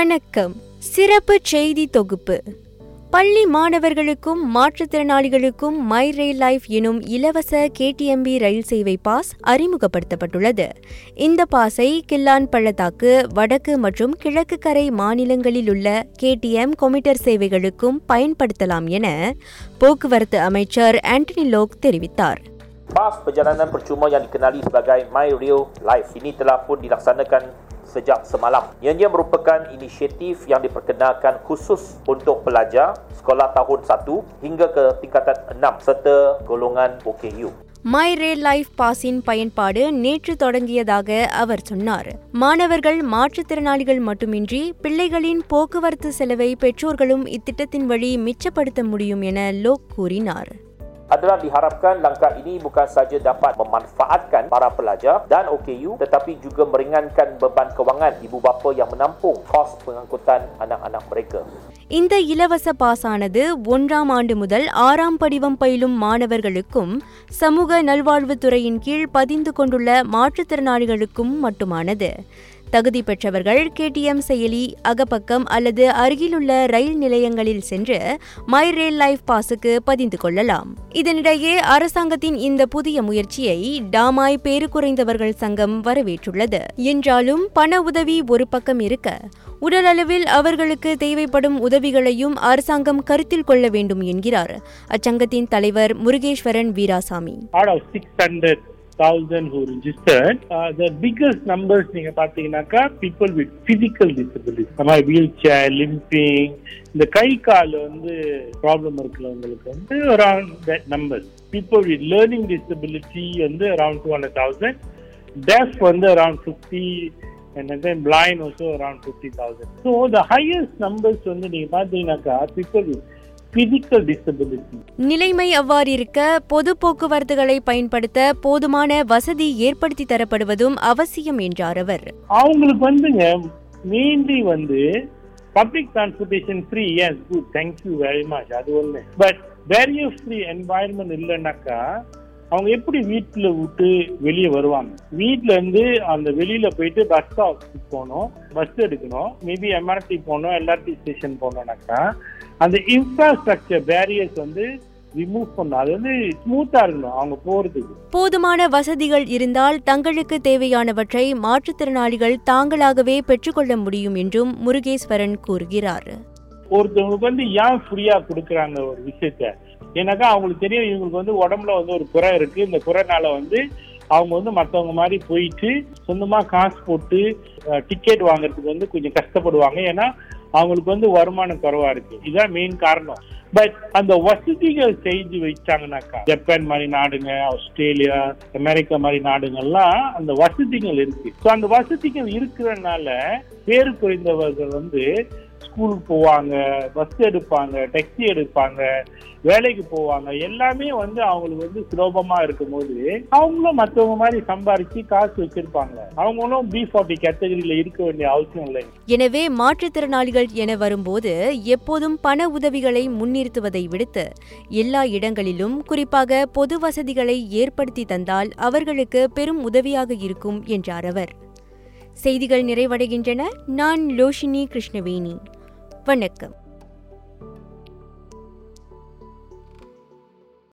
வணக்கம். சிறப்பு செய்தி தொகுப்பு. பள்ளி மாணவர்களுக்கும் மாற்றுத்திறனாளிகளுக்கும் மை ரயில் லைஃப் எனும் இலவச கேடிஎம்பி ரயில் சேவை பாஸ் அறிமுகப்படுத்தப்பட்டுள்ளது. இந்த பாஸை கில்லான் பள்ளத்தாக்கு வடக்கு மற்றும் கிழக்கு கரை மாநிலங்களில் உள்ள கேடிஎம் கொமிட்டர் சேவைகளுக்கும் பயன்படுத்தலாம் என போக்குவரத்து அமைச்சர் ஆண்டனி லோக் தெரிவித்தார். Bas perjalanan percuma yang dikenali sebagai My Rail Life. Ini telah pun dilaksanakan sejak semalam. Ianya merupakan inisiatif yang diperkenalkan khusus untuk pelajar sekolah tahun 1 hingga ke tingkatan 6 serta golongan OKU. My rail life பாஸின் பயன்பாடு நேற்று தொடங்கியதாக அவர் சொன்னார் மாணவர்கள் மாற்றுத்திறனாளிகள் மட்டுமின்றி பிள்ளைகளின் போக்குவரத்து செலவை பெற்றோர்களும் இத்திட்டத்தின் வழி மிச்சப்படுத்த முடியும் என லோக் கூறினார் adalah diharapkan langkah ini bukan saja dapat memanfaatkan para pelajar dan OKU tetapi juga meringankan beban kewangan ibu bapa yang menampung kos pengangkutan anak-anak mereka. இந்த இலவச பாஸானது ஒன்றாம் ஆண்டு முதல் ஆறாம் படிவம் பயிலும் மாணவர்களுக்கும் சமூக நல்வாழ்வுத்துறையின் கீழ் பதிந்து கொண்டுள்ள மாற்றுத்திறனாளிகளுக்கும் மட்டுமானது. தகுதி பெற்றவர்கள் கேடிஎம் செயலி அகப்பக்கம் அல்லது அருகிலுள்ள ரயில் நிலையங்களில் சென்று மை ரேல் லைஃப் பாஸுக்கு பதிந்து கொள்ளலாம். இதனிடையே அரசாங்கத்தின் இந்த புதிய முயற்சியை டாமாய் பேறு குறைந்தவர்கள் சங்கம் வரவேற்றுள்ளது. என்றாலும் பண உதவி ஒரு பக்கம் இருக்க உடலளவில் அவர்களுக்கு தேவைப்படும் உதவிகளையும் அரசாங்கம் கருத்தில் கொள்ள வேண்டும் என்கிறார். அச்சங்கத்தின் தலைவர் Murugeswaran Veerasamy. Out of 600,000 who registered, uh, the biggest numbers நீங்க பாத்தீங்கன்னாக்கா பீப்புள் with பிசிக்கல் disabilities நம்ம வீல் சேர் லிம்பிங் இந்த கை கால் வந்து ப்ராப்ளம் இருக்கிறவங்களுக்கு வந்து around that number people with learning disability வந்து around two hundred thousand deaf வந்து around fifty and then blind also around 50,000. So the highest numbers வந்து நீங்க பாத்தீங்கன்னாக்கா people with physical disability. நிலைமை அவ்வாறிருக்க பொது போக்குவரத்துகளை பயன்படுத்த போதுமான வசதி ஏற்படுத்தி தரப்படுவதும் அவசியம் என்றார் அவர். அவங்களுக்கு வந்துங்க மெயின்லி வந்து public transportation free is good thank you very much அது ஒண்ணு. பட் பேரியர் ஃப்ரீ என்வாயர்மெண்ட் இல்லைன்னாக்கா அவங்க எப்படி வீட்டுல விட்டு வெளியே வருவாங்க? வீட்ல இருந்து அந்த வெளியில போயிட்டு பஸ் ஸ்டாப் போகணும். பஸ் எடுக்கணும். மேபி எம்ஆர்டி போகணும் எல்ஆர்டி ஸ்டேஷன் போகணும்னாக்கா அந்த இன்ஃப்ராஸ்ட்ரக்சர் பேரியர்ஸ் வந்து ரிமூவ் பண்ணணும். அது வந்து ஸ்மூத்தா இருக்கணும் அவங்க போறதுக்கு. போதுமான வசதிகள் இருந்தால் தங்களுக்கு தேவையானவற்றை மாற்றுத்திறனாளிகள் தாங்களாகவே பெற்றுக்கொள்ள முடியும் என்றும் முருகேஸ்வரன் கூறுகிறார். ஒருத்தவங்களுக்கு வந்து ஏன் ஃப்ரீயா கொடுக்குறாங்க ஒரு விஷயத்த? ஏன்னாக்கா அவங்களுக்கு தெரியும் இவங்களுக்கு வந்து உடம்புல வந்து ஒரு குறை இருக்கு. இந்த குறைனால வந்து அவங்க வந்து மற்றவங்க மாதிரி போயிட்டு சொந்தமா காசு போட்டு டிக்கெட் வாங்குறதுக்கு வந்து கொஞ்சம் கஷ்டப்படுவாங்க. ஏன்னா அவங்களுக்கு வந்து வருமானம் குறைவா இருக்கு. இதுதான் மெயின் காரணம். பட் அந்த வசதிகள் செஞ்சு வச்சாங்கனாக்கா ஜப்பான் மாதிரி நாடுங்க ஆஸ்திரேலியா அமெரிக்கா மாதிரி நாடுங்கள்லாம் அந்த வசதிகள் இருக்கு. ஸோ அந்த வசதிகள் இருக்கிறதுனால பேரு குறைந்தவர்கள் வந்து ஸ்கூலுக்கு போவாங்க பஸ் எடுப்பாங்க டெக்ஸி எடுப்பாங்க வேலைக்கு போவாங்க. எல்லாமே வந்து அவங்களுக்கு வந்து சுலபமா இருக்கும்போது அவங்களும் மற்றவங்க மாதிரி சம்பாரிச்சு காசு வச்சிருப்பாங்க அவங்களும் பி ஃபார்ட்டி கேட்டகரியில இருக்க வேண்டிய அவசியம் இல்லை. எனவே மாற்றுத்திறனாளிகள் என வரும்போது எப்போதும் பண உதவிகளை முன்னிறுத்துவதை விடுத்து எல்லா இடங்களிலும் குறிப்பாக பொது வசதிகளை ஏற்படுத்தி தந்தால் அவர்களுக்கு பெரும் உதவியாக இருக்கும் என்றார் அவர். செய்திகள் நிறைவடைகின்றன. நான் லோஷினி கிருஷ்ணவேணி. வணக்கம்.